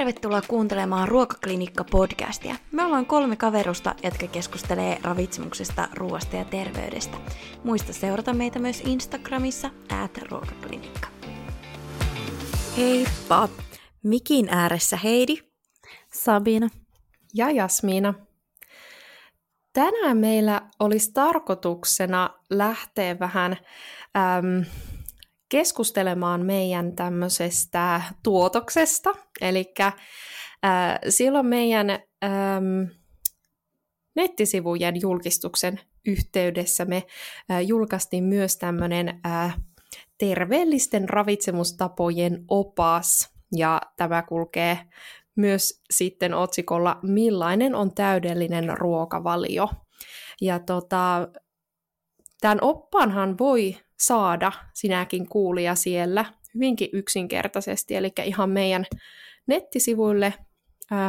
tervetuloa kuuntelemaan Ruokaklinikka-podcastia. Me ollaan kolme kaverusta, jotka keskustelee ravitsemuksesta, ruoasta ja terveydestä. Muista seurata meitä myös Instagramissa, at ruokaklinikka. Heippa! Mikin ääressä Heidi. Sabina. Ja Jasmiina. Tänään meillä olisi tarkoituksena lähteä vähän äm, keskustelemaan meidän tämmöisestä tuotoksesta. Eli äh, silloin meidän ähm, nettisivujen julkistuksen yhteydessä me äh, julkaistiin myös tämmöinen äh, terveellisten ravitsemustapojen opas, ja tämä kulkee myös sitten otsikolla Millainen on täydellinen ruokavalio? Ja tota, tämän oppaanhan voi saada sinäkin kuulija siellä hyvinkin yksinkertaisesti, eli ihan meidän nettisivuille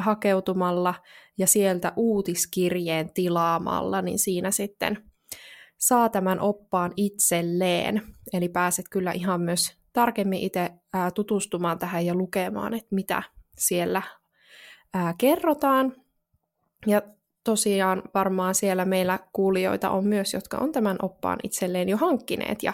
hakeutumalla ja sieltä uutiskirjeen tilaamalla, niin siinä sitten saa tämän oppaan itselleen. Eli pääset kyllä ihan myös tarkemmin itse tutustumaan tähän ja lukemaan, että mitä siellä kerrotaan. Ja tosiaan varmaan siellä meillä kuulijoita on myös, jotka on tämän oppaan itselleen jo hankkineet ja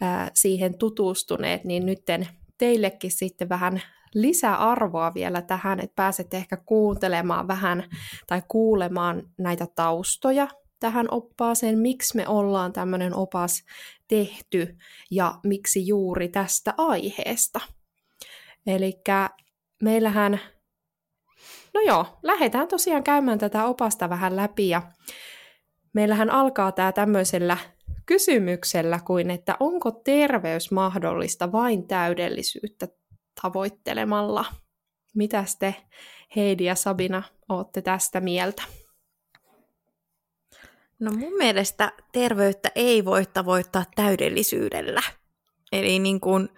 ää, siihen tutustuneet, niin nytten teillekin sitten vähän lisäarvoa vielä tähän, että pääsette ehkä kuuntelemaan vähän tai kuulemaan näitä taustoja tähän oppaaseen, miksi me ollaan tämmöinen opas tehty ja miksi juuri tästä aiheesta. Eli meillähän No joo, lähdetään tosiaan käymään tätä opasta vähän läpi ja meillähän alkaa tämä tämmöisellä kysymyksellä kuin, että onko terveys mahdollista vain täydellisyyttä tavoittelemalla? Mitä te Heidi ja Sabina olette tästä mieltä? No mun mielestä terveyttä ei voi tavoittaa täydellisyydellä. Eli niin kuin,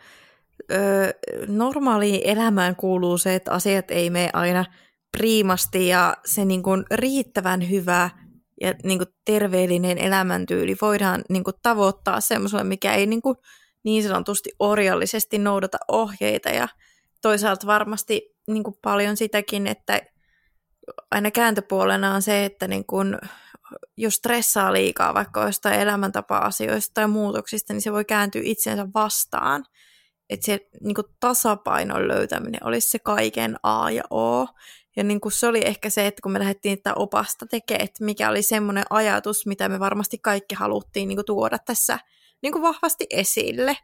ö, normaaliin elämään kuuluu se, että asiat ei mene aina priimasti ja se niin kuin riittävän hyvä ja niin kuin terveellinen elämäntyyli voidaan niin kuin tavoittaa semmoiselle, mikä ei niin, kuin niin sanotusti orjallisesti noudata ohjeita ja toisaalta varmasti niin kuin paljon sitäkin, että aina kääntöpuolena on se, että niin kuin, jos stressaa liikaa vaikka jostain elämäntapa-asioista tai muutoksista, niin se voi kääntyä itsensä vastaan. Että se niin kuin tasapainon löytäminen olisi se kaiken A ja O. Ja niin kuin se oli ehkä se, että kun me lähdettiin tätä opasta tekemään, että mikä oli semmoinen ajatus, mitä me varmasti kaikki haluttiin niin kuin tuoda tässä niin kuin vahvasti esille.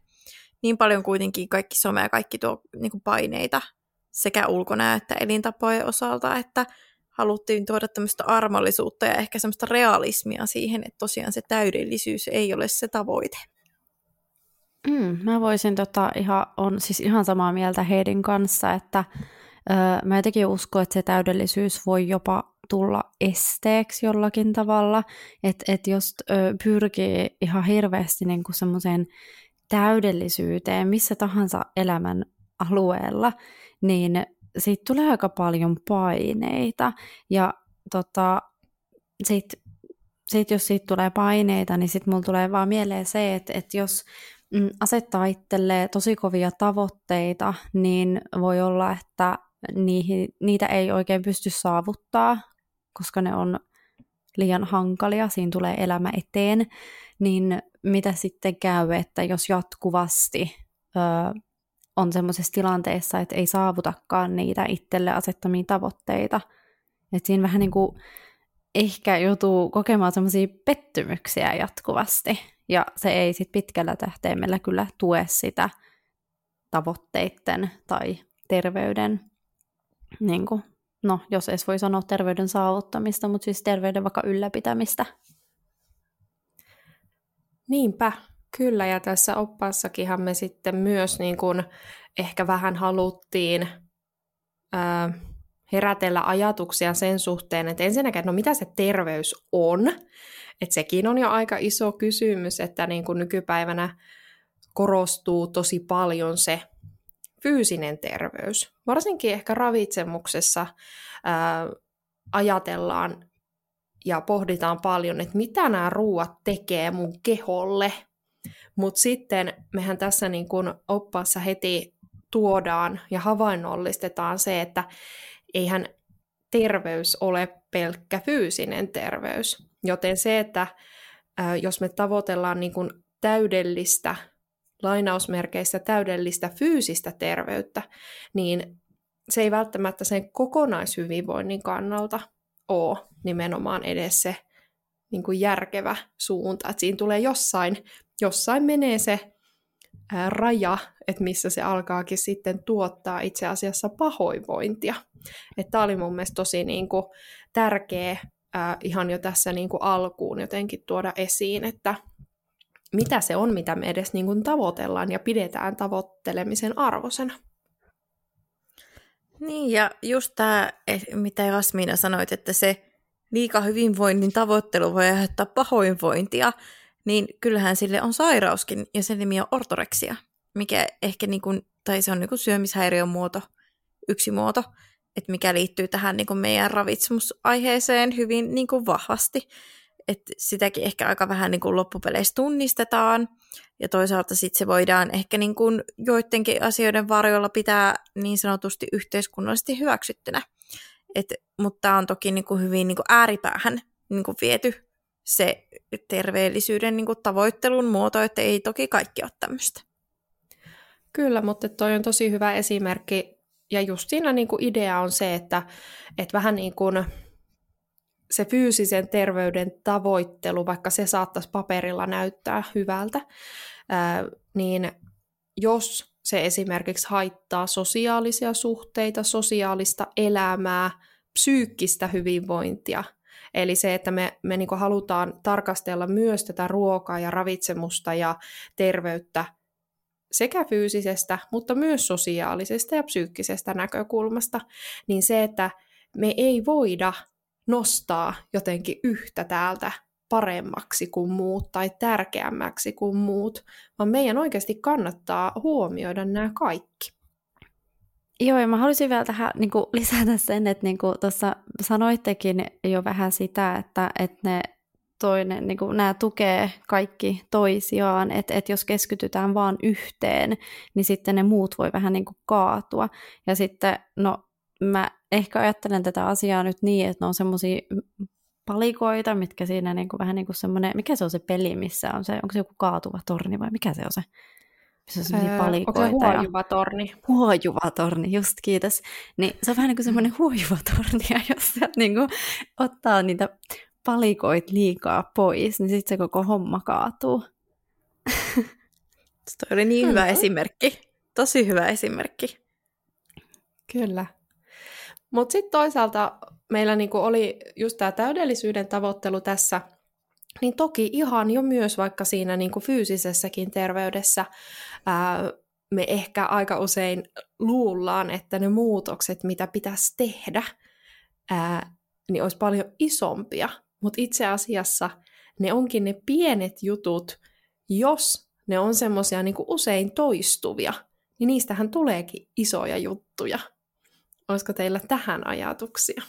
Niin paljon kuitenkin kaikki some ja kaikki tuo niin kuin paineita sekä ulkonäö että elintapojen osalta, että haluttiin tuoda tämmöistä armollisuutta ja ehkä semmoista realismia siihen, että tosiaan se täydellisyys ei ole se tavoite. Mm, mä voisin tota ihan, on siis ihan samaa mieltä Heidin kanssa, että Mä jotenkin uskon, että se täydellisyys voi jopa tulla esteeksi jollakin tavalla, että et jos pyrkii ihan hirveästi niin semmoiseen täydellisyyteen missä tahansa elämän alueella, niin siitä tulee aika paljon paineita. Ja tota, sit, sit jos siitä tulee paineita, niin sitten mulla tulee vaan mieleen se, että, että jos mm, asettaa itselleen tosi kovia tavoitteita, niin voi olla, että niihin, niitä ei oikein pysty saavuttaa, koska ne on liian hankalia, siinä tulee elämä eteen, niin mitä sitten käy, että jos jatkuvasti ö, on semmoisessa tilanteessa, että ei saavutakaan niitä itselle asettamia tavoitteita, että siinä vähän niin kuin ehkä joutuu kokemaan semmoisia pettymyksiä jatkuvasti, ja se ei sitten pitkällä tähtäimellä kyllä tue sitä tavoitteiden tai terveyden niin kuin, no jos edes voi sanoa terveyden saavuttamista, mutta siis terveyden vaikka ylläpitämistä. Niinpä, kyllä. Ja tässä oppaassakinhan me sitten myös niin kuin ehkä vähän haluttiin ää, herätellä ajatuksia sen suhteen, että ensinnäkin, no mitä se terveys on, että sekin on jo aika iso kysymys, että niin kuin nykypäivänä korostuu tosi paljon se fyysinen terveys. Varsinkin ehkä ravitsemuksessa ää, ajatellaan ja pohditaan paljon, että mitä nämä ruuat tekee mun keholle. Mutta sitten mehän tässä niin kun oppaassa heti tuodaan ja havainnollistetaan se, että eihän terveys ole pelkkä fyysinen terveys. Joten se, että jos me tavoitellaan niin kuin täydellistä, lainausmerkeissä täydellistä fyysistä terveyttä, niin se ei välttämättä sen kokonaishyvinvoinnin kannalta ole nimenomaan edes se niin kuin järkevä suunta. Että siinä tulee jossain, jossain menee se ää, raja, että missä se alkaakin sitten tuottaa itse asiassa pahoinvointia. Tämä oli mun mielestä tosi niin kuin, tärkeä ää, ihan jo tässä niin kuin alkuun jotenkin tuoda esiin, että mitä se on, mitä me edes niin kuin tavoitellaan ja pidetään tavoittelemisen arvosena. Niin, ja just tämä, mitä Jasmiina sanoit, että se liika hyvinvoinnin tavoittelu voi aiheuttaa pahoinvointia, niin kyllähän sille on sairauskin, ja sen nimi on ortoreksia, mikä ehkä niin kuin, tai se on niin kuin syömishäiriön muoto, yksi muoto, että mikä liittyy tähän niin kuin meidän ravitsemusaiheeseen hyvin niin kuin vahvasti. Että sitäkin ehkä aika vähän niin kuin loppupeleissä tunnistetaan, ja toisaalta sitten se voidaan ehkä niin kuin joidenkin asioiden varjolla pitää niin sanotusti yhteiskunnallisesti hyväksyttynä. Et, mutta tämä on toki niin kuin hyvin niin kuin ääripäähän niin kuin viety se terveellisyyden niin kuin tavoittelun muoto, että ei toki kaikki ole tämmöistä. Kyllä, mutta toi on tosi hyvä esimerkki. Ja just siinä niin kuin idea on se, että, että vähän niin kuin se fyysisen terveyden tavoittelu, vaikka se saattaisi paperilla näyttää hyvältä, niin jos se esimerkiksi haittaa sosiaalisia suhteita, sosiaalista elämää, psyykkistä hyvinvointia, Eli se, että me, me niin halutaan tarkastella myös tätä ruokaa ja ravitsemusta ja terveyttä sekä fyysisestä, mutta myös sosiaalisesta ja psyykkisestä näkökulmasta, niin se, että me ei voida nostaa jotenkin yhtä täältä paremmaksi kuin muut tai tärkeämmäksi kuin muut, vaan meidän oikeasti kannattaa huomioida nämä kaikki. Joo, ja mä haluaisin vielä tähän niin kuin lisätä sen, että niin tuossa sanoittekin jo vähän sitä, että, että ne toinen, niin kuin nämä tukee kaikki toisiaan, että, että jos keskitytään vaan yhteen, niin sitten ne muut voi vähän niin kuin kaatua. Ja sitten, no mä ehkä ajattelen tätä asiaa nyt niin, että ne on semmoisia palikoita, mitkä siinä niin kuin, vähän niin kuin semmoinen, mikä se on se peli, missä on se, onko se joku kaatuva torni vai mikä se on se? Missä on öö, palikoita. Onko se huojuva torni? Huojuva torni, just kiitos. Niin se on vähän niin kuin semmoinen huojuva torni, ja jos se niin kuin, ottaa niitä palikoit liikaa pois, niin sitten se koko homma kaatuu. Se oli niin hyvä esimerkki. Tosi hyvä esimerkki. Kyllä. Mutta sitten toisaalta meillä niinku oli just tämä täydellisyyden tavoittelu tässä, niin toki ihan jo myös vaikka siinä niinku fyysisessäkin terveydessä ää, me ehkä aika usein luullaan, että ne muutokset, mitä pitäisi tehdä, ää, niin olisi paljon isompia. Mutta itse asiassa ne onkin ne pienet jutut, jos ne on semmoisia niinku usein toistuvia, niin niistähän tuleekin isoja juttuja. Olisiko teillä tähän ajatuksia?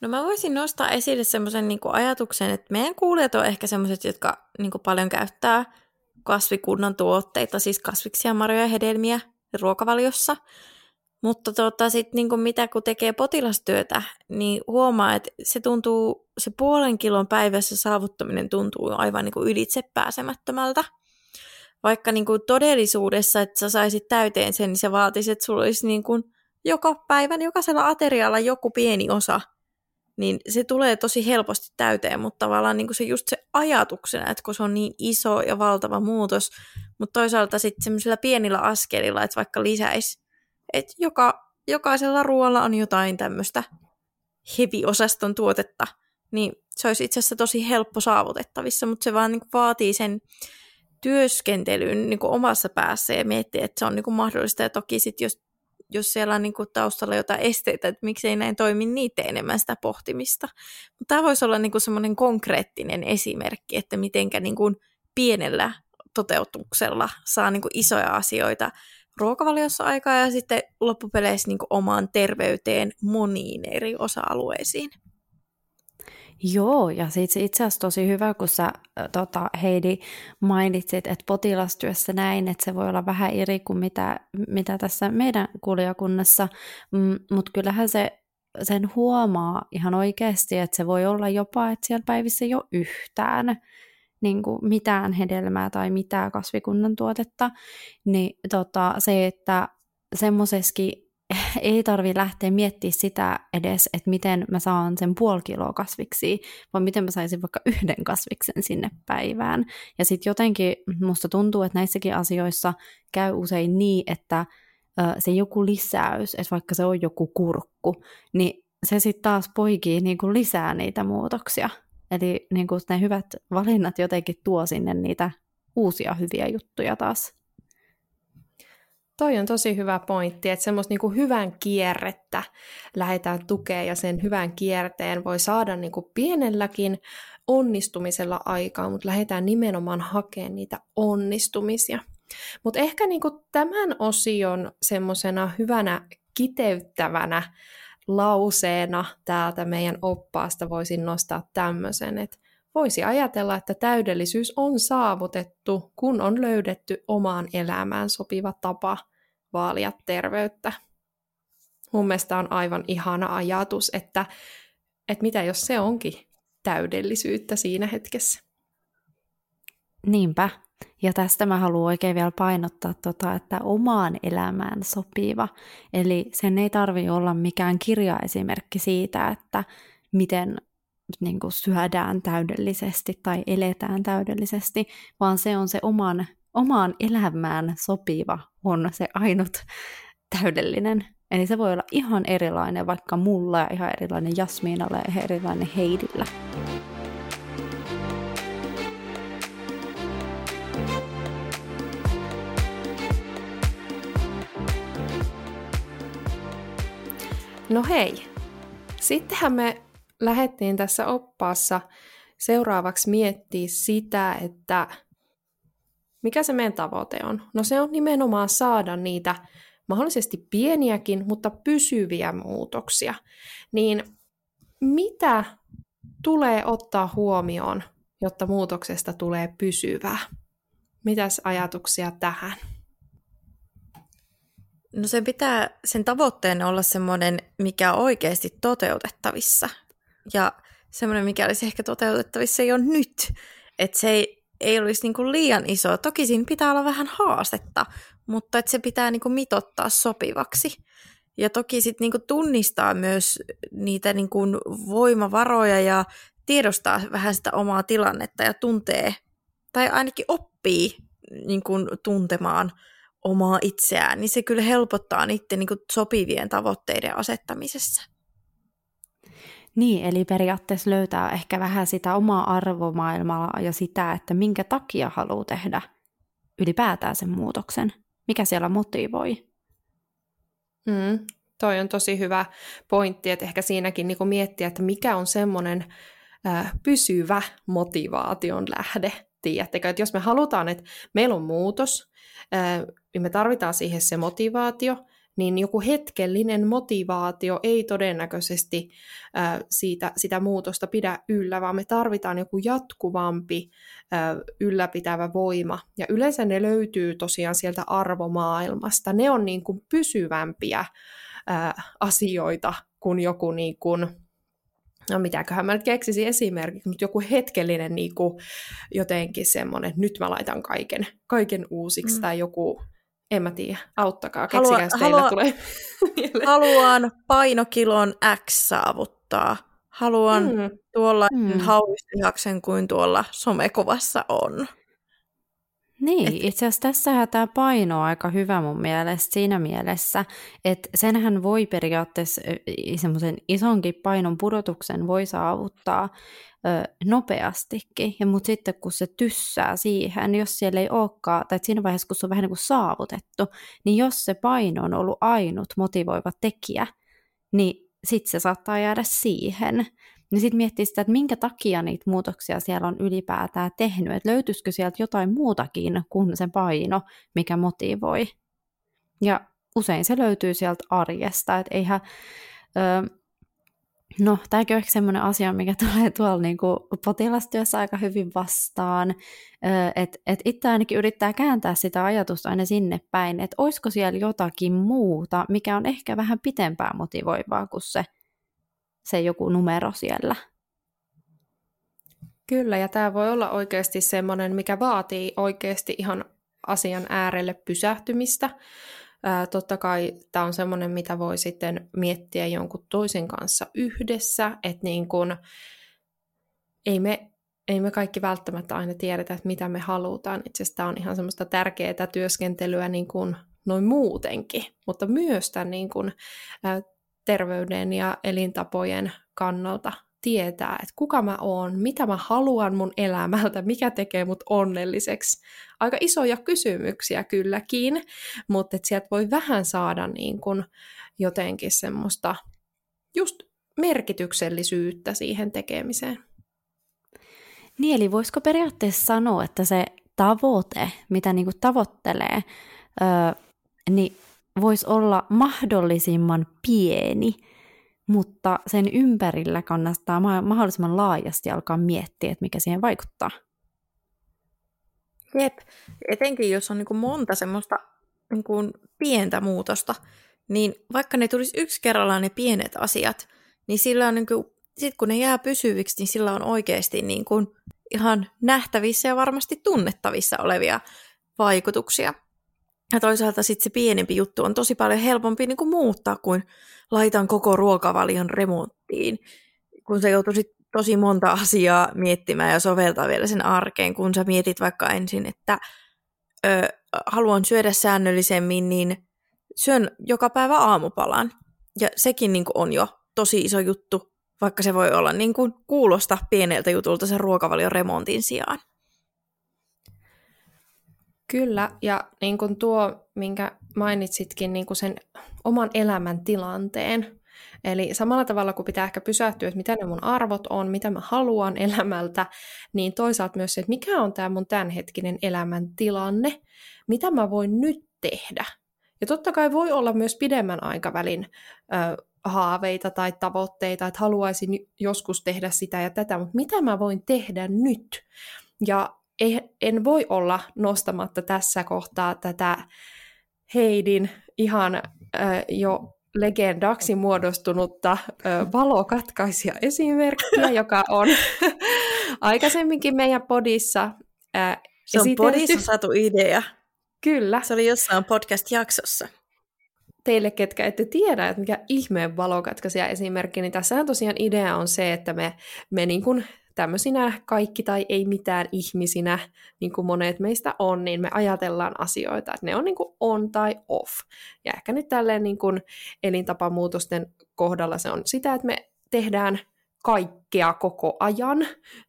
No mä voisin nostaa esille semmoisen niin ajatuksen, että meidän kuulijat on ehkä semmoiset, jotka niin kuin paljon käyttää kasvikunnan tuotteita, siis kasviksia, marjoja ja hedelmiä ruokavaliossa. Mutta tota, sit, niin kuin mitä kun tekee potilastyötä, niin huomaa, että se tuntuu, se puolen kilon päivässä saavuttaminen tuntuu aivan niin kuin ylitse pääsemättömältä vaikka niin kuin todellisuudessa, että sä saisit täyteen sen, niin se vaatisi, että sulla olisi niin kuin joka päivän jokaisella aterialla joku pieni osa, niin se tulee tosi helposti täyteen, mutta tavallaan niin kuin se just se ajatuksena, että kun se on niin iso ja valtava muutos, mutta toisaalta sitten semmoisilla pienillä askelilla, että vaikka lisäisi, että joka, jokaisella ruoalla on jotain tämmöistä heavy-osaston tuotetta, niin se olisi itse asiassa tosi helppo saavutettavissa, mutta se vaan niin kuin vaatii sen työskentelyn niin kuin omassa päässä ja miettiä, että se on niin kuin mahdollista. Ja toki sitten jos, jos siellä on niin kuin taustalla jotain esteitä, että miksei näin toimi, niitä enemmän sitä pohtimista. Mutta tämä voisi olla niin kuin semmoinen konkreettinen esimerkki, että mitenkä niin kuin pienellä toteutuksella saa niin kuin isoja asioita ruokavaliossa aikaa ja sitten loppupeleissä niin kuin omaan terveyteen moniin eri osa-alueisiin. Joo, ja sitten itse asiassa tosi hyvä, kun sä tota, Heidi mainitsit, että potilastyössä näin, että se voi olla vähän eri kuin mitä, mitä tässä meidän kuulijakunnassa, mm, mutta kyllähän se sen huomaa ihan oikeasti, että se voi olla jopa, että siellä päivissä ei ole yhtään niin kuin mitään hedelmää tai mitään kasvikunnan tuotetta, niin tota, se, että semmoisessakin ei tarvi lähteä miettimään sitä edes, että miten mä saan sen puoli kiloa kasviksi, vaan miten mä saisin vaikka yhden kasviksen sinne päivään. Ja sitten jotenkin musta tuntuu, että näissäkin asioissa käy usein niin, että se joku lisäys, että vaikka se on joku kurkku, niin se sitten taas poikii niin kuin lisää niitä muutoksia. Eli niin kuin ne hyvät valinnat jotenkin tuo sinne niitä uusia hyviä juttuja taas. Toi on tosi hyvä pointti, että semmoista niin hyvän kierrettä lähdetään tukea ja sen hyvän kierteen voi saada niin kuin pienelläkin onnistumisella aikaa, mutta lähdetään nimenomaan hakemaan niitä onnistumisia. Mutta ehkä niin kuin tämän osion semmoisena hyvänä kiteyttävänä lauseena täältä meidän oppaasta voisin nostaa tämmöisen, että voisi ajatella, että täydellisyys on saavutettu, kun on löydetty omaan elämään sopiva tapa vaalia terveyttä. Mun mielestä on aivan ihana ajatus, että, että mitä jos se onkin täydellisyyttä siinä hetkessä. Niinpä. Ja tästä mä haluan oikein vielä painottaa, tota, että omaan elämään sopiva. Eli sen ei tarvi olla mikään kirjaesimerkki siitä, että miten niin kuin syödään täydellisesti tai eletään täydellisesti, vaan se on se oman, omaan elämään sopiva, on se ainut täydellinen. Eli se voi olla ihan erilainen vaikka mulla ja ihan erilainen Jasmiinalla ja ihan erilainen Heidillä. No hei, sittenhän me lähdettiin tässä oppaassa seuraavaksi miettiä sitä, että mikä se meidän tavoite on. No se on nimenomaan saada niitä mahdollisesti pieniäkin, mutta pysyviä muutoksia. Niin mitä tulee ottaa huomioon, jotta muutoksesta tulee pysyvää? Mitäs ajatuksia tähän? No sen pitää, sen tavoitteen olla semmoinen, mikä on oikeasti toteutettavissa. Ja semmoinen, mikä olisi ehkä toteutettavissa jo nyt. Että se ei, ei olisi niinku liian iso. Toki siinä pitää olla vähän haastetta, mutta että se pitää niinku mitottaa sopivaksi. Ja toki sitten niinku tunnistaa myös niitä niinku voimavaroja ja tiedostaa vähän sitä omaa tilannetta ja tuntee, tai ainakin oppii niinku tuntemaan omaa itseään, niin se kyllä helpottaa niiden niin kuin sopivien tavoitteiden asettamisessa. Niin, eli periaatteessa löytää ehkä vähän sitä omaa arvomaailmaa ja sitä, että minkä takia haluaa tehdä ylipäätään sen muutoksen. Mikä siellä motivoi? Mm, toi on tosi hyvä pointti, että ehkä siinäkin niin miettiä, että mikä on semmoinen äh, pysyvä motivaation lähde. Tiedättekö, että jos me halutaan, että meillä on muutos, niin me tarvitaan siihen se motivaatio, niin joku hetkellinen motivaatio ei todennäköisesti siitä, sitä muutosta pidä yllä, vaan me tarvitaan joku jatkuvampi ylläpitävä voima. Ja yleensä ne löytyy tosiaan sieltä arvomaailmasta. Ne on niin kuin pysyvämpiä asioita kuin joku niin kuin, no mitäköhän mä nyt keksisin esimerkiksi, mutta joku hetkellinen niin kuin jotenkin semmoinen, että nyt mä laitan kaiken, kaiken uusiksi, mm. tai joku, en mä tiedä, auttakaa, keksikää, jos teillä halua, tulee Haluan painokilon X saavuttaa. Haluan mm. tuolla mm. hauistihaksen kuin tuolla somekuvassa on. Niin, Et... itse asiassa tässä tämä paino on aika hyvä mun mielestä siinä mielessä, että senhän voi periaatteessa semmoisen isonkin painon pudotuksen voi saavuttaa ö, nopeastikin, ja mutta sitten kun se tyssää siihen, jos siellä ei olekaan, tai siinä vaiheessa kun se on vähän niin kuin saavutettu, niin jos se paino on ollut ainut motivoiva tekijä, niin sitten se saattaa jäädä siihen. Niin sitten miettii sitä, että minkä takia niitä muutoksia siellä on ylipäätään tehnyt, että löytyisikö sieltä jotain muutakin kuin se paino, mikä motivoi. Ja usein se löytyy sieltä arjesta, että eihän, ö, No, tämäkin on ehkä semmoinen asia, mikä tulee tuolla niin kuin potilastyössä aika hyvin vastaan, että et itse ainakin yrittää kääntää sitä ajatusta aina sinne päin, että olisiko siellä jotakin muuta, mikä on ehkä vähän pitempää motivoivaa kuin se, se joku numero siellä. Kyllä, ja tämä voi olla oikeasti semmoinen, mikä vaatii oikeasti ihan asian äärelle pysähtymistä. Ää, totta kai tämä on semmoinen, mitä voi sitten miettiä jonkun toisen kanssa yhdessä, että niin kun, ei, me, ei me kaikki välttämättä aina tiedetä, että mitä me halutaan. Itse asiassa tämä on ihan semmoista tärkeää työskentelyä niin kuin noin muutenkin, mutta myös tämän niin kun, ää, terveyden ja elintapojen kannalta tietää, että kuka mä oon, mitä mä haluan mun elämältä, mikä tekee mut onnelliseksi. Aika isoja kysymyksiä kylläkin, mutta että sieltä voi vähän saada niin kun jotenkin semmoista just merkityksellisyyttä siihen tekemiseen. Niin, eli voisiko periaatteessa sanoa, että se tavoite, mitä niin tavoittelee, öö, niin voisi olla mahdollisimman pieni – mutta sen ympärillä kannattaa mahdollisimman laajasti alkaa miettiä, että mikä siihen vaikuttaa. Jep, etenkin jos on niin monta semmoista niin kuin pientä muutosta, niin vaikka ne tulisi yksi kerrallaan ne pienet asiat, niin sillä on niin kuin, sit kun ne jää pysyviksi, niin sillä on oikeasti niin kuin ihan nähtävissä ja varmasti tunnettavissa olevia vaikutuksia. Ja toisaalta sitten se pienempi juttu on tosi paljon helpompi niin kuin muuttaa kuin laitan koko ruokavalion remonttiin, kun sä joutuisit tosi monta asiaa miettimään ja soveltaa vielä sen arkeen, kun sä mietit vaikka ensin, että ö, haluan syödä säännöllisemmin, niin syön joka päivä aamupalan. Ja sekin niin on jo tosi iso juttu, vaikka se voi olla niin kuin kuulosta pieneltä jutulta sen ruokavalion remontin sijaan. Kyllä, ja niin kuin tuo, minkä mainitsitkin, niin kuin sen oman elämän tilanteen. Eli samalla tavalla, kun pitää ehkä pysähtyä, että mitä ne mun arvot on, mitä mä haluan elämältä, niin toisaalta myös se, että mikä on tämä mun tämänhetkinen elämäntilanne, mitä mä voin nyt tehdä. Ja totta kai voi olla myös pidemmän aikavälin ö, haaveita tai tavoitteita, että haluaisin joskus tehdä sitä ja tätä, mutta mitä mä voin tehdä nyt? Ja en voi olla nostamatta tässä kohtaa tätä Heidin ihan äh, jo legendaksi muodostunutta äh, valokatkaisia esimerkkiä, joka on aikaisemminkin meidän podissa äh, Se on esitelty. podissa saatu idea. Kyllä. Se oli jossain podcast-jaksossa. Teille, ketkä ette tiedä, että mikä ihmeen valokatkaisia esimerkki, niin tässähän tosiaan idea on se, että me, me niin kuin tämmöisinä kaikki tai ei mitään ihmisinä, niin kuin monet meistä on, niin me ajatellaan asioita, että ne on niin kuin on tai off. Ja ehkä nyt tälleen niin kuin elintapamuutosten kohdalla se on sitä, että me tehdään kaikkea koko ajan,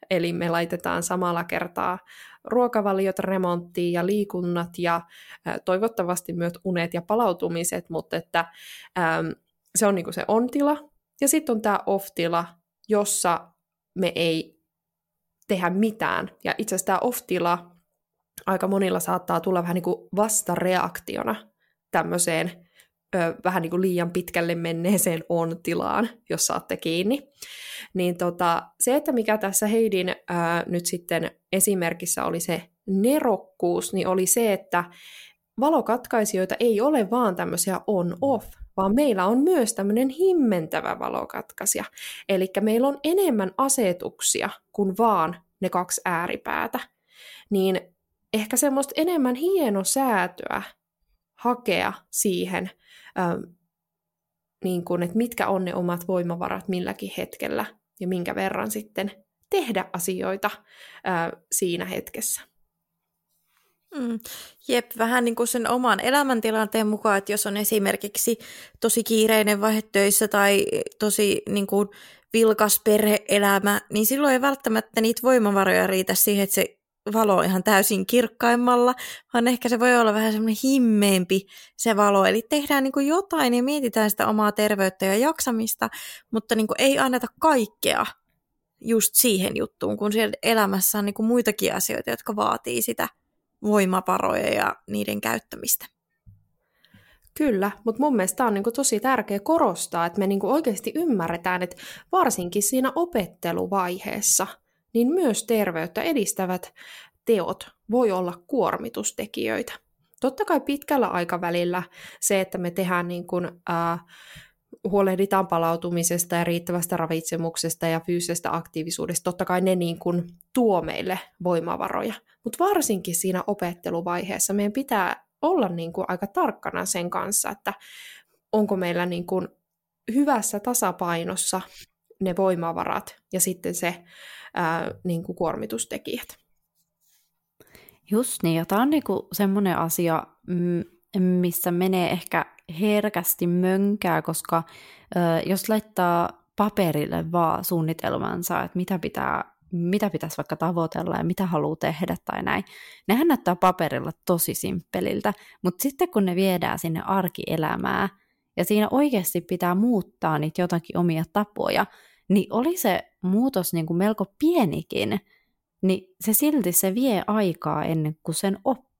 eli me laitetaan samalla kertaa ruokavaliot remonttiin ja liikunnat ja toivottavasti myös unet ja palautumiset, mutta että äm, se on niin kuin se on-tila. Ja sitten on tämä off-tila, jossa me ei tehdä mitään. Ja itse asiassa tämä off-tila aika monilla saattaa tulla vähän niin kuin vastareaktiona tämmöiseen ö, vähän niin kuin liian pitkälle menneeseen on-tilaan, jos saatte kiinni. Niin tota, se, että mikä tässä Heidin ö, nyt sitten esimerkissä oli se nerokkuus, niin oli se, että valokatkaisijoita ei ole vaan tämmöisiä on-off, vaan meillä on myös tämmöinen himmentävä valokatkaisija. Eli meillä on enemmän asetuksia kuin vaan ne kaksi ääripäätä. Niin ehkä semmoista enemmän hienosäätöä hakea siihen, ähm, niin kun, että mitkä on ne omat voimavarat milläkin hetkellä ja minkä verran sitten tehdä asioita äh, siinä hetkessä. Mm. Jep, vähän niin kuin sen oman elämäntilanteen mukaan, että jos on esimerkiksi tosi kiireinen vaihe töissä tai tosi niin kuin, vilkas perheelämä, niin silloin ei välttämättä niitä voimavaroja riitä siihen, että se valo on ihan täysin kirkkaimmalla, vaan ehkä se voi olla vähän semmoinen himmeempi se valo. Eli tehdään niin kuin jotain ja mietitään sitä omaa terveyttä ja jaksamista, mutta niin kuin ei anneta kaikkea just siihen juttuun, kun siellä elämässä on niin kuin muitakin asioita, jotka vaatii sitä voimaparoja ja niiden käyttämistä. Kyllä, mutta mun mielestä tämä on niin tosi tärkeä korostaa, että me niin oikeasti ymmärretään, että varsinkin siinä opetteluvaiheessa, niin myös terveyttä edistävät teot voi olla kuormitustekijöitä. Totta kai pitkällä aikavälillä se, että me tehdään niin kuin, ää, huolehditaan palautumisesta ja riittävästä ravitsemuksesta ja fyysisestä aktiivisuudesta, totta kai ne niin kuin tuo meille voimavaroja. Mutta varsinkin siinä opetteluvaiheessa meidän pitää olla niin kuin aika tarkkana sen kanssa, että onko meillä niin kuin hyvässä tasapainossa ne voimavarat ja sitten se ää, niin kuin kuormitustekijät. Just niin, ja tämä on niinku semmoinen asia, missä menee ehkä herkästi mönkää, koska ö, jos laittaa paperille vaan suunnitelmansa, että mitä pitää mitä pitäisi vaikka tavoitella ja mitä haluaa tehdä tai näin. Nehän näyttää paperilla tosi simppeliltä, mutta sitten kun ne viedään sinne arkielämää ja siinä oikeasti pitää muuttaa niitä jotakin omia tapoja, niin oli se muutos niin kuin melko pienikin, niin se silti se vie aikaa ennen kuin sen oppii,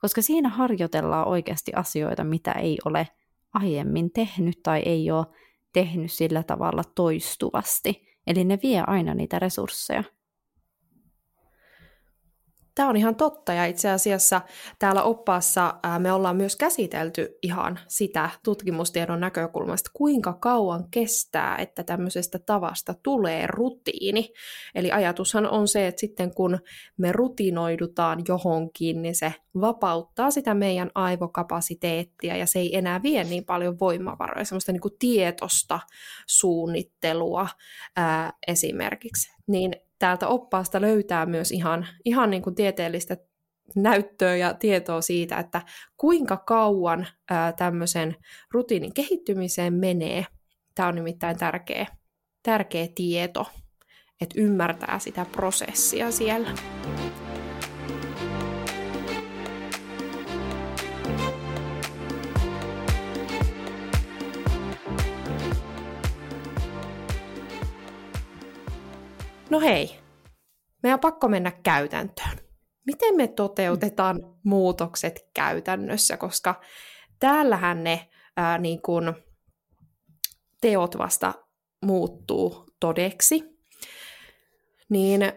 koska siinä harjoitellaan oikeasti asioita, mitä ei ole aiemmin tehnyt tai ei ole tehnyt sillä tavalla toistuvasti. Eli ne vie aina niitä resursseja. Tämä on ihan totta ja itse asiassa täällä oppaassa me ollaan myös käsitelty ihan sitä tutkimustiedon näkökulmasta, kuinka kauan kestää, että tämmöisestä tavasta tulee rutiini. Eli ajatushan on se, että sitten kun me rutinoidutaan johonkin, niin se vapauttaa sitä meidän aivokapasiteettia ja se ei enää vie niin paljon voimavaroja, semmoista niin kuin tietosta suunnittelua ää, esimerkiksi. Niin täältä oppaasta löytää myös ihan, ihan niin kuin tieteellistä näyttöä ja tietoa siitä, että kuinka kauan ää, tämmöisen rutiinin kehittymiseen menee. Tämä on nimittäin tärkeä, tärkeä tieto, että ymmärtää sitä prosessia siellä. No hei, meidän on pakko mennä käytäntöön. Miten me toteutetaan muutokset käytännössä, koska täällähän ne ää, niin kun, teot vasta muuttuu todeksi. Niin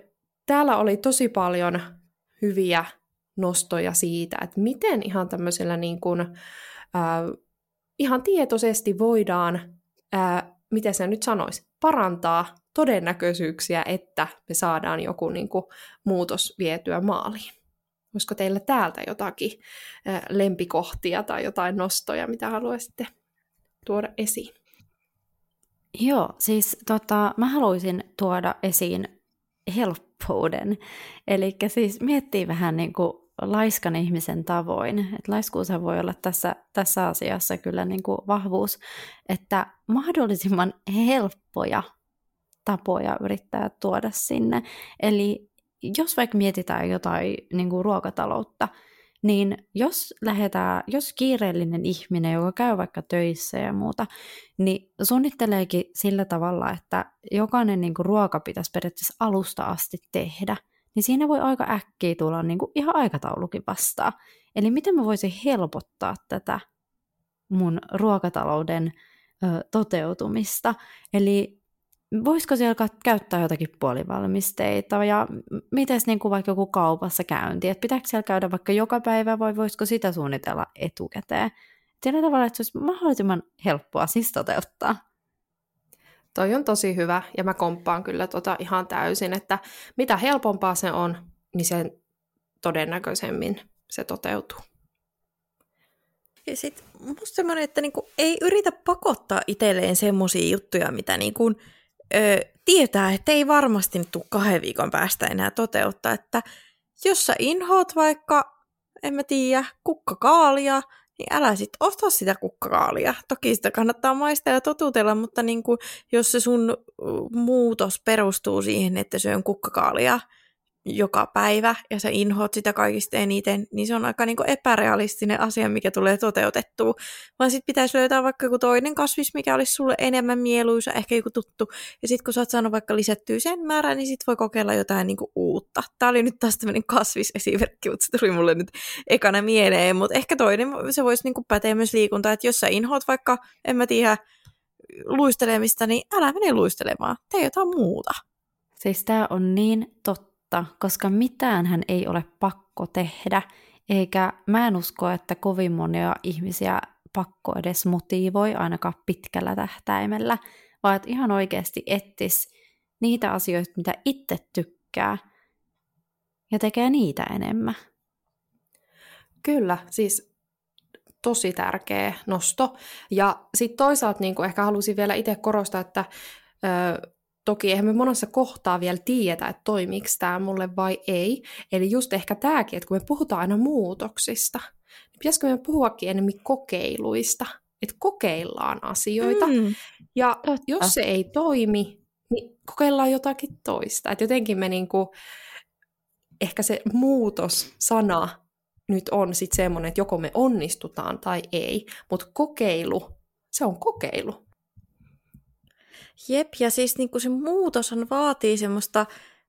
täällä oli tosi paljon hyviä nostoja siitä, että miten ihan tämmöisellä niin kun, ää, ihan tietoisesti voidaan, ää, miten se nyt sanoisi, parantaa todennäköisyyksiä, että me saadaan joku niin kuin, muutos vietyä maaliin. Olisiko teillä täältä jotakin lempikohtia tai jotain nostoja, mitä haluaisitte tuoda esiin? Joo, siis tota, mä haluaisin tuoda esiin helppouden. Eli siis miettii vähän niin kuin laiskan ihmisen tavoin. Et laiskuus voi olla tässä, tässä asiassa kyllä niin kuin vahvuus, että mahdollisimman helppoja tapoja yrittää tuoda sinne. Eli jos vaikka mietitään jotain niin kuin ruokataloutta, niin jos lähdetään, jos kiireellinen ihminen, joka käy vaikka töissä ja muuta, niin suunnitteleekin sillä tavalla, että jokainen niin kuin ruoka pitäisi periaatteessa alusta asti tehdä, niin siinä voi aika äkkiä tulla niin kuin ihan aikataulukin vastaan. Eli miten mä voisin helpottaa tätä mun ruokatalouden ö, toteutumista. Eli voisiko siellä käyttää jotakin puolivalmisteita ja miten niin kuin vaikka joku kaupassa käynti, että pitääkö siellä käydä vaikka joka päivä vai voisiko sitä suunnitella etukäteen. Sillä tavalla, että se olisi mahdollisimman helppoa siis toteuttaa. Toi on tosi hyvä ja mä komppaan kyllä tota ihan täysin, että mitä helpompaa se on, niin sen todennäköisemmin se toteutuu. Ja sitten musta semmoinen, että niinku ei yritä pakottaa itselleen semmoisia juttuja, mitä niinku ö, tietää, että ei varmasti tule kahden viikon päästä enää toteuttaa, että jos sä inhoat vaikka, en mä tiedä, kukkakaalia, niin älä sit osta sitä kukkakaalia. Toki sitä kannattaa maistaa ja totutella, mutta niin kuin, jos se sun muutos perustuu siihen, että syön kukkakaalia joka päivä ja sä inhoat sitä kaikista eniten, niin se on aika niin kuin epärealistinen asia, mikä tulee toteutettua. Vaan sitten pitäisi löytää vaikka joku toinen kasvis, mikä olisi sulle enemmän mieluisa, ehkä joku tuttu. Ja sitten kun sä oot saanut vaikka lisättyä sen määrän, niin sitten voi kokeilla jotain niin kuin uutta. Tämä oli nyt taas tämmöinen kasvisesimerkki, mutta se tuli mulle nyt ekana mieleen. Mutta ehkä toinen, se voisi niin kuin päteä myös liikuntaa, että jos sä inhoat vaikka, en mä tiedä, luistelemista, niin älä mene luistelemaan. Tee jotain muuta. Siis tämä on niin totta, koska mitään hän ei ole pakko tehdä, eikä mä en usko, että kovin monia ihmisiä pakko edes motivoi ainakaan pitkällä tähtäimellä, vaan että ihan oikeasti ettis niitä asioita, mitä itse tykkää, ja tekee niitä enemmän. Kyllä, siis tosi tärkeä nosto. Ja sitten toisaalta niin ehkä halusin vielä itse korostaa, että ö, toki eihän me monessa kohtaa vielä tiedetä, että toimiiko tämä mulle vai ei. Eli just ehkä tämäkin, että kun me puhutaan aina muutoksista, niin pitäisikö me puhuakin enemmän kokeiluista, että kokeillaan asioita. Mm, ja totta. jos se ei toimi, niin kokeillaan jotakin toista. Että jotenkin me niinku, ehkä se muutos-sana nyt on sitten semmoinen, että joko me onnistutaan tai ei, mutta kokeilu, se on kokeilu. Jep, ja siis niin kuin se muutoshan vaatii semmoista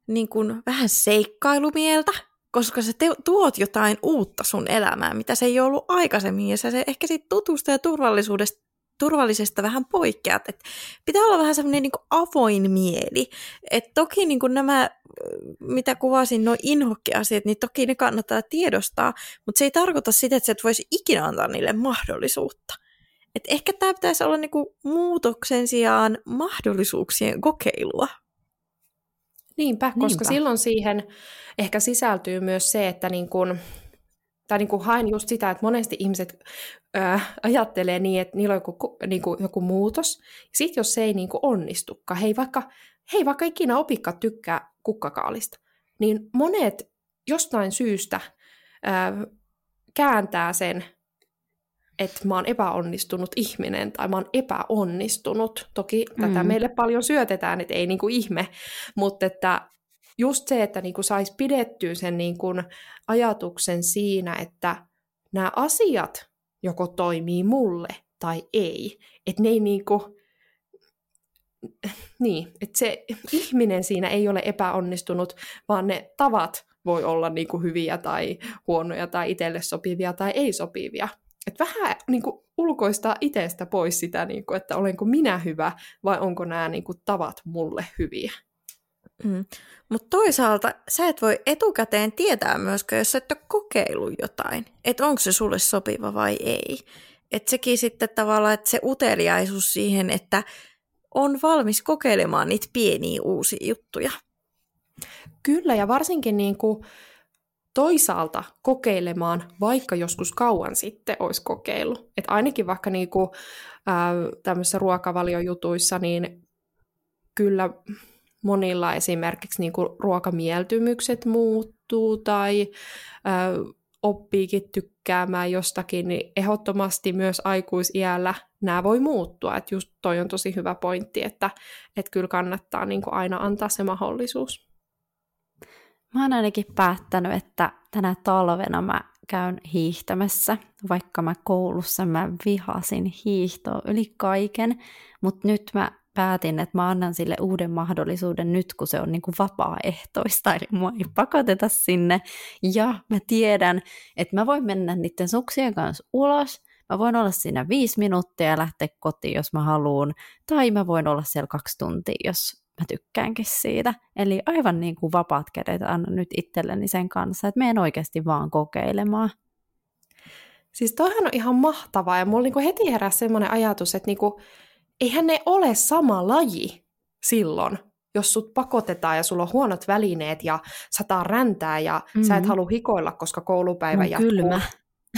niin kuin vähän seikkailumieltä, koska sä te- tuot jotain uutta sun elämään, mitä se ei ollut aikaisemmin, ja sä se ehkä sit tutusta ja turvallisuudesta turvallisesta vähän poikkeat. Et pitää olla vähän semmoinen niin avoin mieli. Et toki niin kuin nämä, mitä kuvasin, nuo inhokkiasiat, niin toki ne kannattaa tiedostaa, mutta se ei tarkoita sitä, että sä et voisi ikinä antaa niille mahdollisuutta. Et ehkä tämä pitäisi olla niinku muutoksen sijaan mahdollisuuksien kokeilua. Niinpä, koska Niinpä. silloin siihen ehkä sisältyy myös se, että niin kun, tai niin kuin haen just sitä, että monesti ihmiset ö, ajattelee niin, että niillä on joku, niin joku muutos, sitten jos se ei niin onnistukaan, hei vaikka, hei vaikka ikinä opikka tykkää kukkakaalista, niin monet jostain syystä ö, kääntää sen että mä oon epäonnistunut ihminen tai mä oon epäonnistunut. Toki mm. tätä meille paljon syötetään, että ei niinku ihme, mutta että just se, että niinku saisi pidettyä sen niinku ajatuksen siinä, että nämä asiat joko toimii mulle tai ei. Että ne ei niinku, niin, että se ihminen siinä ei ole epäonnistunut, vaan ne tavat voi olla niinku hyviä tai huonoja tai itselle sopivia tai ei sopivia että vähän niin kuin, ulkoistaa itsestä pois sitä, niin kuin, että olenko minä hyvä vai onko nämä niin kuin, tavat mulle hyviä. Mm. Mutta toisaalta sä et voi etukäteen tietää myöskään, jos et ole kokeillut jotain, että onko se sulle sopiva vai ei. Että sekin sitten tavallaan, että se uteliaisuus siihen, että on valmis kokeilemaan niitä pieniä uusia juttuja. Kyllä, ja varsinkin niin kuin, toisaalta kokeilemaan, vaikka joskus kauan sitten olisi kokeillut. Että ainakin vaikka niinku, ää, tämmöisissä ruokavaliojutuissa, niin kyllä monilla esimerkiksi niinku ruokamieltymykset muuttuu tai ää, oppiikin tykkäämään jostakin, niin ehdottomasti myös aikuisiällä nämä voi muuttua. Että just toi on tosi hyvä pointti, että, että kyllä kannattaa niinku aina antaa se mahdollisuus. Mä oon ainakin päättänyt, että tänä talvena mä käyn hiihtämässä, vaikka mä koulussa mä vihasin hiihtoa yli kaiken, mutta nyt mä päätin, että mä annan sille uuden mahdollisuuden nyt, kun se on niin kuin vapaaehtoista, eli mua ei pakoteta sinne, ja mä tiedän, että mä voin mennä niiden suksien kanssa ulos, mä voin olla siinä viisi minuuttia ja lähteä kotiin, jos mä haluan, tai mä voin olla siellä kaksi tuntia, jos mä tykkäänkin siitä. Eli aivan niin kuin vapaat kädet annan nyt itselleni sen kanssa, että menen oikeasti vaan kokeilemaan. Siis toihan on ihan mahtavaa, ja mulla niinku heti heräsi semmoinen ajatus, että niinku, eihän ne ole sama laji silloin, jos sut pakotetaan ja sulla on huonot välineet ja sataa räntää ja mm-hmm. sä et mm-hmm. halua hikoilla, koska koulupäivä no, jatkuu. Kylmä.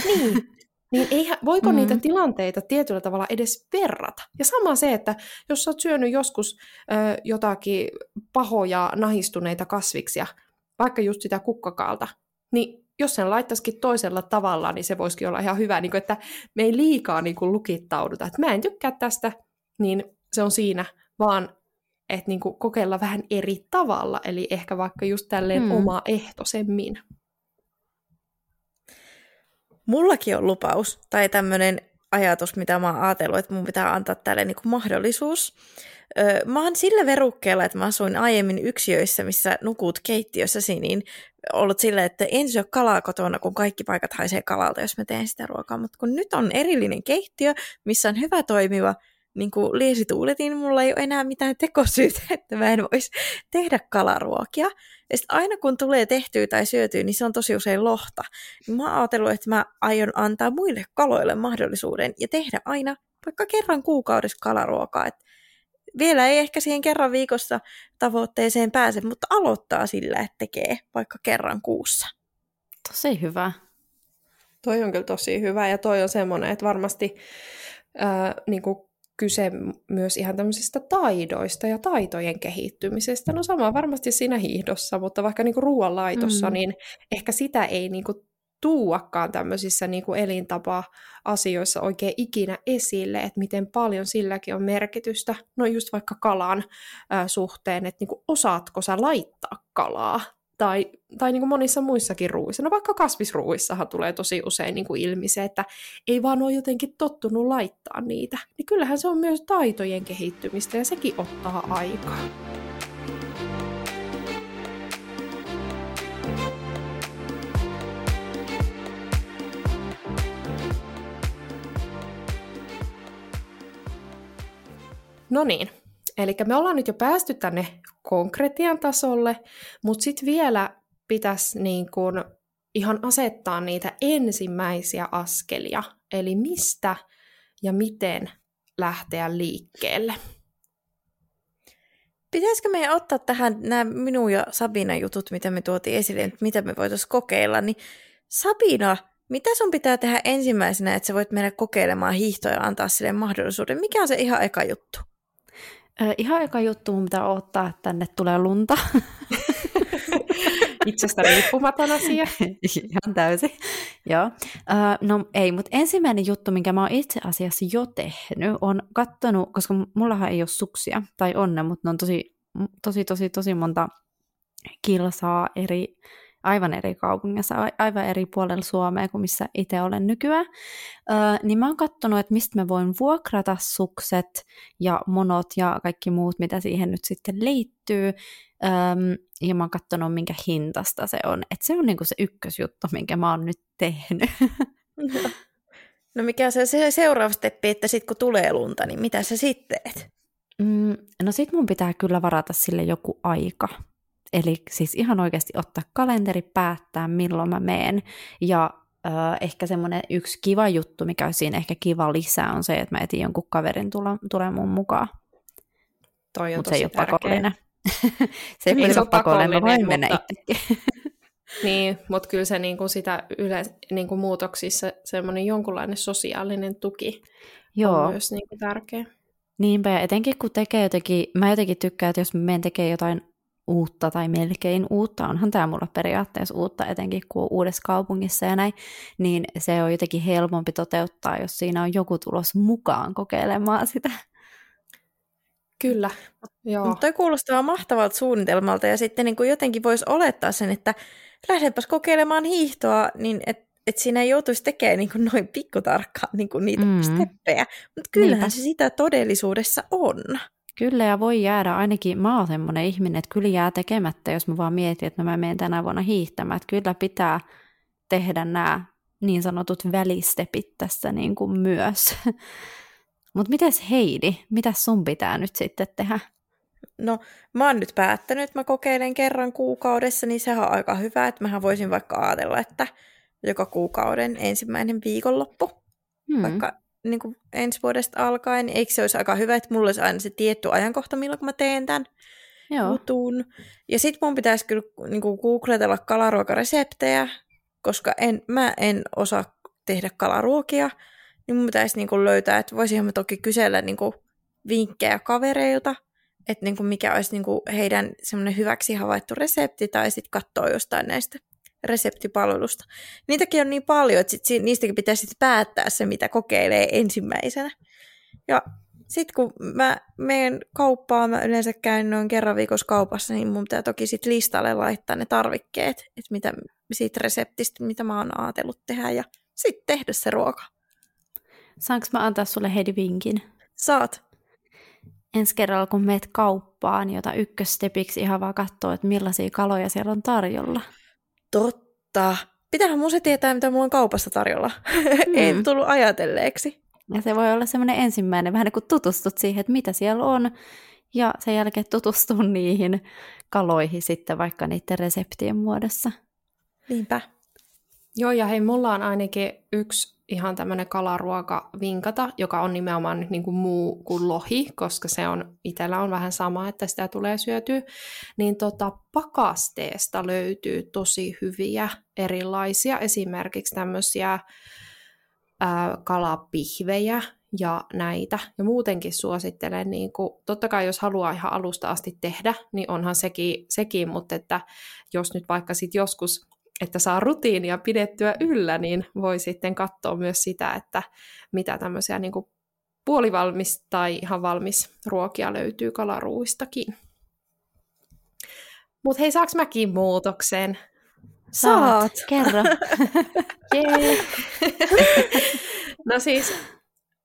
Niin, niin eihän, voiko mm. niitä tilanteita tietyllä tavalla edes verrata? Ja sama se, että jos sä oot syönyt joskus ö, jotakin pahoja nahistuneita kasviksia, vaikka just sitä kukkakaalta, niin jos sen laittaisikin toisella tavalla, niin se voisikin olla ihan hyvä, niin kuin, että me ei liikaa niin kuin lukittauduta, että mä en tykkää tästä, niin se on siinä, vaan että niin kuin kokeilla vähän eri tavalla, eli ehkä vaikka just tälleen hmm. omaehtoisemmin. Mullakin on lupaus tai tämmöinen ajatus, mitä mä oon ajatellut, että mun pitää antaa tälle niin kuin mahdollisuus. Öö, mä oon sillä verukkeella, että mä asuin aiemmin yksiöissä, missä nukut keittiössäsi, niin ollut silleen, että en syö kalaa kotona, kun kaikki paikat haisee kalalta, jos mä teen sitä ruokaa. Mutta kun nyt on erillinen keittiö, missä on hyvä toimiva niin kuin liesituulet, niin mulla ei ole enää mitään tekosyytä, että mä en voisi tehdä kalaruokia. Ja sitten aina kun tulee tehtyä tai syötyä, niin se on tosi usein lohta. Mä oon ajatellut, että mä aion antaa muille kaloille mahdollisuuden ja tehdä aina vaikka kerran kuukaudessa kalaruokaa. Et vielä ei ehkä siihen kerran viikossa tavoitteeseen pääse, mutta aloittaa sillä, että tekee vaikka kerran kuussa. Tosi hyvä. Toi on kyllä tosi hyvä ja toi on semmoinen, että varmasti ää, niin kuin kyse myös ihan tämmöisistä taidoista ja taitojen kehittymisestä. No sama varmasti siinä hiihdossa, mutta vaikka niinku ruoanlaitossa, mm. niin ehkä sitä ei niinku tuuakaan tämmöisissä niinku elintapa-asioissa oikein ikinä esille, että miten paljon silläkin on merkitystä. No just vaikka kalan äh, suhteen, että niinku osaatko sä laittaa kalaa tai, tai niin kuin monissa muissakin ruuissa. No vaikka kasvisruuissahan tulee tosi usein niin kuin ilmi se, että ei vaan ole jotenkin tottunut laittaa niitä. Niin kyllähän se on myös taitojen kehittymistä ja sekin ottaa aikaa. No niin, eli me ollaan nyt jo päästy tänne konkretian tasolle, mutta sitten vielä pitäisi niin kun ihan asettaa niitä ensimmäisiä askelia, eli mistä ja miten lähteä liikkeelle. Pitäisikö meidän ottaa tähän nämä minun ja Sabina jutut, mitä me tuotiin esille, että mitä me voitaisiin kokeilla, niin Sabina, mitä sun pitää tehdä ensimmäisenä, että sä voit mennä kokeilemaan hiihtoja ja antaa sille mahdollisuuden? Mikä on se ihan eka juttu? Ihan eka juttu mun pitää ottaa, että tänne tulee lunta. Itsestä riippumaton asia. Ihan täysin. Joo. Uh, no ei, mutta ensimmäinen juttu, minkä mä oon itse asiassa jo tehnyt, on kattonut, koska mullahan ei ole suksia, tai onne, mutta ne on tosi, tosi, tosi, tosi monta kilsaa eri aivan eri kaupungissa, aivan eri puolella Suomea kuin missä itse olen nykyään, öö, niin mä oon katsonut, että mistä mä voin vuokrata sukset ja monot ja kaikki muut, mitä siihen nyt sitten liittyy, öö, ja mä oon katsonut, minkä hintasta se on. Että se on niinku se ykkösjuttu, minkä mä oon nyt tehnyt. No mikä se, se seuraava steppi, että sitten kun tulee lunta, niin mitä sä sitten teet? Mm, no sit mun pitää kyllä varata sille joku aika. Eli siis ihan oikeasti ottaa kalenteri, päättää milloin mä meen. Ja äh, ehkä semmoinen yksi kiva juttu, mikä on siinä ehkä kiva lisää, on se, että mä etin jonkun kaverin tule, tule mun mukaan. Toi on Mut tosi se ei tärkeä. ole pakollinen. se ei Niin, se ole pakollinen, mä voin mennä mutta- itsekin. Niin, mutta kyllä se niinku sitä yle, niinku muutoksissa semmoinen jonkunlainen sosiaalinen tuki Joo, on myös niinku tärkeä. niinpä. Ja etenkin kun tekee jotenkin, mä jotenkin tykkään, että jos mä menen tekemään jotain uutta tai melkein uutta, onhan tämä mulla periaatteessa uutta, etenkin kun on uudessa kaupungissa ja näin, niin se on jotenkin helpompi toteuttaa, jos siinä on joku tulos mukaan kokeilemaan sitä. Kyllä, joo. Mutta toi kuulostaa mahtavalta suunnitelmalta ja sitten niin kuin jotenkin voisi olettaa sen, että lähdepäs kokeilemaan hiihtoa, niin että et siinä ei joutuisi tekemään niin kuin noin pikkutarkkaan niin kuin niitä Mm. mm. steppejä. Mutta kyllähän Niinpä. se sitä todellisuudessa on. Kyllä, ja voi jäädä, ainakin mä oon semmoinen ihminen, että kyllä jää tekemättä, jos mä vaan mietin, että no mä menen tänä vuonna hiihtämään. Että kyllä pitää tehdä nämä niin sanotut välistepit tässä niin kuin myös. Mutta mites Heidi, mitä sun pitää nyt sitten tehdä? No, mä oon nyt päättänyt, että mä kokeilen kerran kuukaudessa, niin sehän on aika hyvä, että mähän voisin vaikka ajatella, että joka kuukauden ensimmäinen viikonloppu, Hmm. vaikka niin kuin ensi vuodesta alkaen, niin eikö se olisi aika hyvä, että mulla olisi aina se tietty ajankohta, milloin mä teen tämän Joo. jutun. Ja sit mun pitäisi kyllä niin kuin googletella kalaruokareseptejä, koska en, mä en osaa tehdä kalaruokia, niin mun pitäisi niin kuin löytää, että voisinhan mä toki kysellä niin kuin vinkkejä kavereilta, että niin kuin mikä olisi niin kuin heidän semmoinen hyväksi havaittu resepti, tai sitten katsoa jostain näistä reseptipalvelusta. Niitäkin on niin paljon, että sit si- niistäkin pitäisi sit päättää se, mitä kokeilee ensimmäisenä. Ja sitten kun mä menen kauppaan, mä yleensä käyn noin kerran viikossa kaupassa, niin mun pitää toki sit listalle laittaa ne tarvikkeet, että mitä siitä reseptistä, mitä mä oon ajatellut tehdä, ja sitten tehdä se ruoka. Saanko mä antaa sulle Heidi vinkin? Saat. Ensi kerralla, kun meet kauppaan, jota ykköstepiksi ihan vaan katsoa, että millaisia kaloja siellä on tarjolla. Totta. Pitäähän mun se tietää, mitä mulla on kaupassa tarjolla. Mm. Ei tullut ajatelleeksi. Ja se voi olla semmoinen ensimmäinen, vähän niin kuin tutustut siihen, että mitä siellä on, ja sen jälkeen tutustua niihin kaloihin sitten vaikka niiden reseptien muodossa. Niinpä. Joo, ja hei, mulla on ainakin yksi ihan tämmöinen kalaruoka vinkata, joka on nimenomaan nyt niin kuin muu kuin lohi, koska se on, itsellä on vähän sama, että sitä tulee syötyä, niin tota, pakasteesta löytyy tosi hyviä erilaisia, esimerkiksi tämmöisiä ää, kalapihvejä ja näitä. Ja muutenkin suosittelen, niin kuin, totta kai jos haluaa ihan alusta asti tehdä, niin onhan sekin, sekin mutta että jos nyt vaikka sit joskus että saa rutiinia pidettyä yllä, niin voi sitten katsoa myös sitä, että mitä tämmöisiä niin kuin puolivalmis tai ihan valmis ruokia löytyy kalaruuistakin. Mutta hei, saaks mäkin muutoksen? Saat. Kerro. no siis,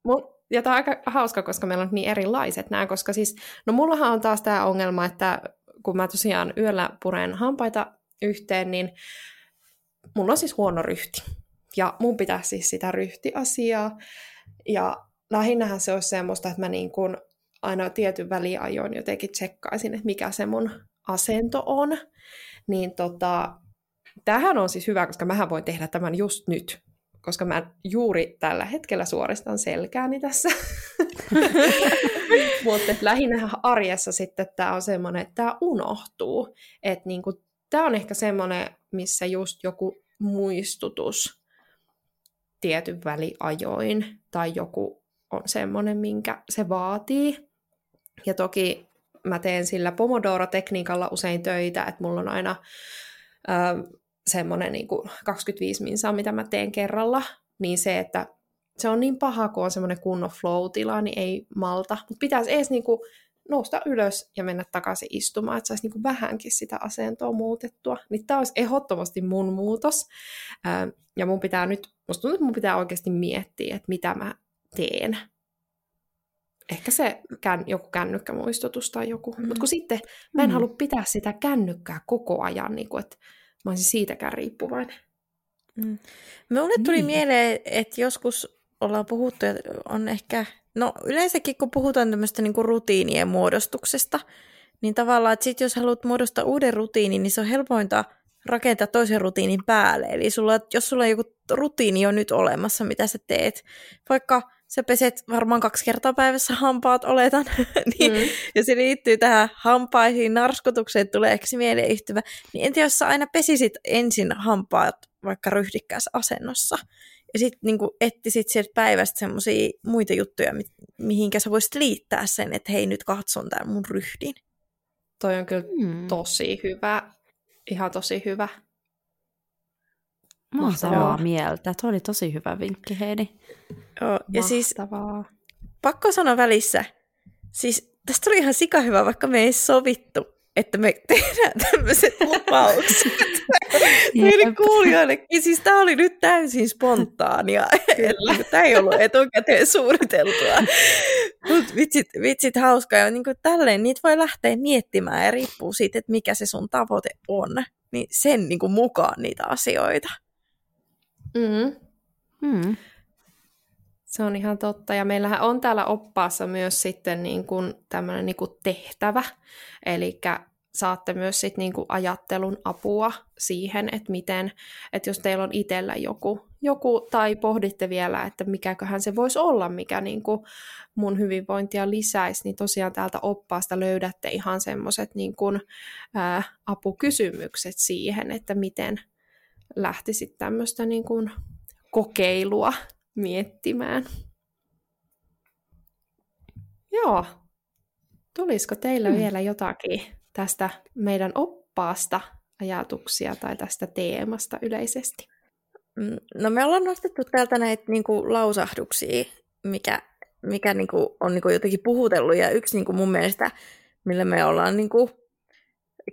mun, ja tämä on aika hauska, koska meillä on niin erilaiset nämä, koska siis, no mullahan on taas tämä ongelma, että kun mä tosiaan yöllä puren hampaita yhteen, niin mulla on siis huono ryhti. Ja mun pitää siis sitä ryhtiasiaa. Ja lähinnähän se olisi semmoista, että mä niin kuin aina tietyn väliajoin jotenkin tsekkaisin, että mikä se mun asento on. Niin tota, tähän on siis hyvä, koska mä voin tehdä tämän just nyt, koska mä juuri tällä hetkellä suoristan selkääni tässä. Mutta lähinnä arjessa sitten tämä on semmoinen, että tämä unohtuu. Että niinku, tämä on ehkä semmoinen, missä just joku muistutus tietyn väliajoin tai joku on semmoinen, minkä se vaatii. Ja toki mä teen sillä Pomodoro-tekniikalla usein töitä, että mulla on aina ö, semmoinen niin 25 minsaa, mitä mä teen kerralla, niin se, että se on niin paha, kun on semmoinen kunnon flow-tila, niin ei malta. Mutta pitäisi edes niin kuin nousta ylös ja mennä takaisin istumaan, että saisi niin vähänkin sitä asentoa muutettua. Niin tämä olisi ehdottomasti mun muutos. ja mun pitää nyt, musta tuntuu, että mun pitää oikeasti miettiä, että mitä mä teen. Ehkä se kän, joku kännykkämuistutus tai joku. Mm. Mutta kun sitten mä en mm. halua pitää sitä kännykkää koko ajan, niin kuin, että mä olisin siitäkään riippuvainen. Mm. Mulle tuli niin. mieleen, että joskus ollaan puhuttu, että on ehkä No yleensäkin, kun puhutaan tämmöistä niinku rutiinien muodostuksesta, niin tavallaan, että sit jos haluat muodostaa uuden rutiinin, niin se on helpointa rakentaa toisen rutiinin päälle. Eli sulla, jos sulla on joku rutiini jo nyt olemassa, mitä sä teet, vaikka sä peset varmaan kaksi kertaa päivässä hampaat, oletan, niin, mm. ja se liittyy tähän hampaisiin, narskutukseen, tulee se mieleen yhtyvä, niin en tiedä, jos sä aina pesisit ensin hampaat vaikka ryhdikkäässä asennossa, ja sitten niin etsisit sieltä päivästä semmoisia muita juttuja, mi- mihinkä sä voisit liittää sen, että hei nyt katson tämän mun ryhdin. Toi on kyllä hmm. tosi hyvä. Ihan tosi hyvä. Mahtavaa mieltä. Tuo oli tosi hyvä vinkki, Heidi. Joo, ja siis pakko sanoa välissä, siis tästä tuli ihan sika hyvä, vaikka me ei sovittu, että me tehdään tämmöiset lupaukset meidän kuulijoillekin. Siis tämä oli nyt täysin spontaania. tämä ei ollut etukäteen suunniteltua. Mutta vitsit, vitsit hauskaa. Ja niin kuin tälleen niitä voi lähteä miettimään ja riippuu siitä, että mikä se sun tavoite on. Niin sen niin kuin mukaan niitä asioita. Mm. Mm. Se on ihan totta. Ja meillähän on täällä oppaassa myös sitten niin kuin tämmöinen niin kuin tehtävä. Eli saatte myös sit niin kuin ajattelun apua siihen, että miten, että jos teillä on itsellä joku, joku tai pohditte vielä, että mikäköhän se voisi olla, mikä niin kuin mun hyvinvointia lisäisi, niin tosiaan täältä oppaasta löydätte ihan semmoiset niin kuin, ää, apukysymykset siihen, että miten lähtisit tämmöistä niin kuin kokeilua miettimään. Joo. Tulisiko teillä hmm. vielä jotakin tästä meidän oppaasta ajatuksia tai tästä teemasta yleisesti? Mm, no me ollaan nostettu täältä näitä niin kuin, lausahduksia, mikä mikä niin kuin, on niin kuin jotenkin puhutellut ja yksi niin kuin mun mielestä, millä me ollaan niin kuin,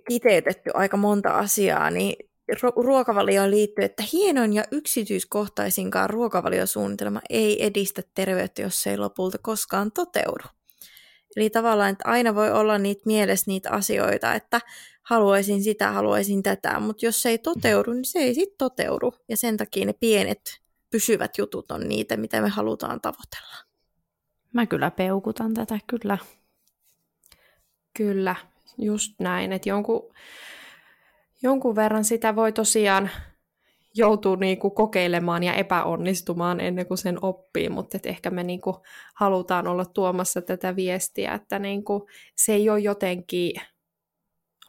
kiteytetty aika monta asiaa, niin ruokavalioon liittyy, että hienoin ja yksityiskohtaisinkaan ruokavaliosuunnitelma ei edistä terveyttä, jos se ei lopulta koskaan toteudu. Eli tavallaan, että aina voi olla niitä mielessä niitä asioita, että haluaisin sitä, haluaisin tätä, mutta jos se ei toteudu, niin se ei sitten toteudu. Ja sen takia ne pienet pysyvät jutut on niitä, mitä me halutaan tavoitella. Mä kyllä peukutan tätä, kyllä. Kyllä, just näin, että jonkun, jonkun verran sitä voi tosiaan joutuu niinku kokeilemaan ja epäonnistumaan ennen kuin sen oppii, mutta et ehkä me niinku halutaan olla tuomassa tätä viestiä, että niinku se ei ole jotenkin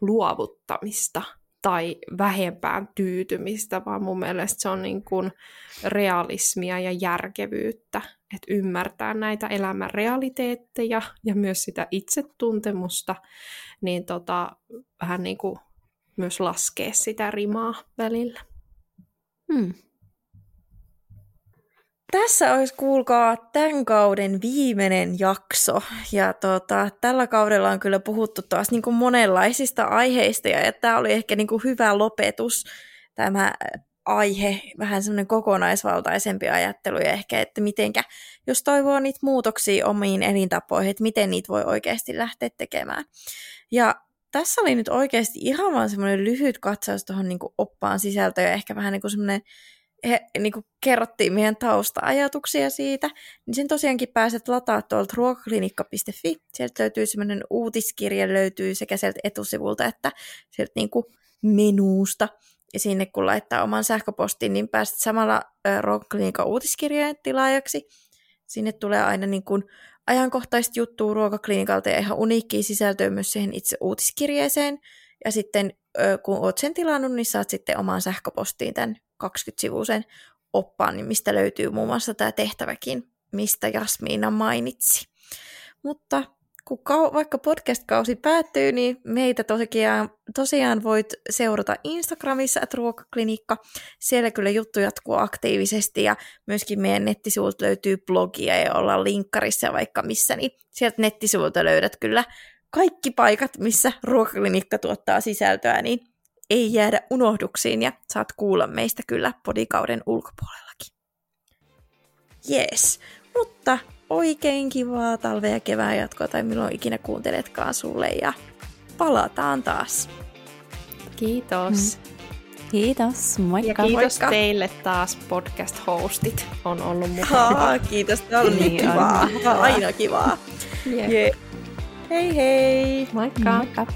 luovuttamista tai vähempään tyytymistä, vaan mun mielestä se on niin kuin realismia ja järkevyyttä, että ymmärtää näitä elämän realiteetteja ja myös sitä itsetuntemusta, niin tota, vähän niin kuin myös laskee sitä rimaa välillä. Hmm. Tässä olisi, kuulkaa, tämän kauden viimeinen jakso. Ja tota, tällä kaudella on kyllä puhuttu taas niin kuin monenlaisista aiheista, ja tämä oli ehkä niin kuin hyvä lopetus, tämä aihe, vähän semmoinen kokonaisvaltaisempi ajattelu, ja ehkä, että mitenkä, jos toivoo niitä muutoksia omiin elintapoihin, että miten niitä voi oikeasti lähteä tekemään. Ja tässä oli nyt oikeasti ihan vaan semmoinen lyhyt katsaus tuohon niin oppaan sisältöön, ja ehkä vähän niin kuin semmoinen he, niin kuin kerrottiin meidän tausta-ajatuksia siitä, niin sen tosiaankin pääset lataa tuolta ruokaklinikka.fi. Sieltä löytyy semmoinen uutiskirja, löytyy sekä sieltä etusivulta että sieltä niin kuin menuusta. Ja sinne kun laittaa oman sähköpostin, niin pääset samalla ruokaklinikan uutiskirjeen tilaajaksi. Sinne tulee aina niin kuin ajankohtaista juttua ruokaklinikalta ja ihan uniikkiä sisältöä myös siihen itse uutiskirjeeseen. Ja sitten kun oot sen tilannut, niin saat sitten omaan sähköpostiin tämän 20-sivuisen oppaan, niin mistä löytyy muun muassa tämä tehtäväkin, mistä Jasmiina mainitsi. Mutta kun kau- vaikka podcast-kausi päättyy, niin meitä tosiaan, tosiaan voit seurata Instagramissa, että ruokaklinikka. Siellä kyllä juttu jatkuu aktiivisesti ja myöskin meidän nettisivulta löytyy blogia ja ollaan linkkarissa vaikka missä, niin sieltä nettisivulta löydät kyllä kaikki paikat, missä ruokaklinikka tuottaa sisältöä, niin ei jäädä unohduksiin ja saat kuulla meistä kyllä podikauden ulkopuolellakin. Jees, mutta oikein kivaa talve- ja kevään jatkoa tai milloin ikinä kuunteletkaan sulle ja palataan taas. Kiitos. Mm. Kiitos, moikka. Ja kiitos moikka. teille taas podcast-hostit on ollut mukana. Haa, kiitos, tämä on niin kivaa. On. Aina kivaa. Yeah. Yeah. Hei hei! Moikka! Moikka.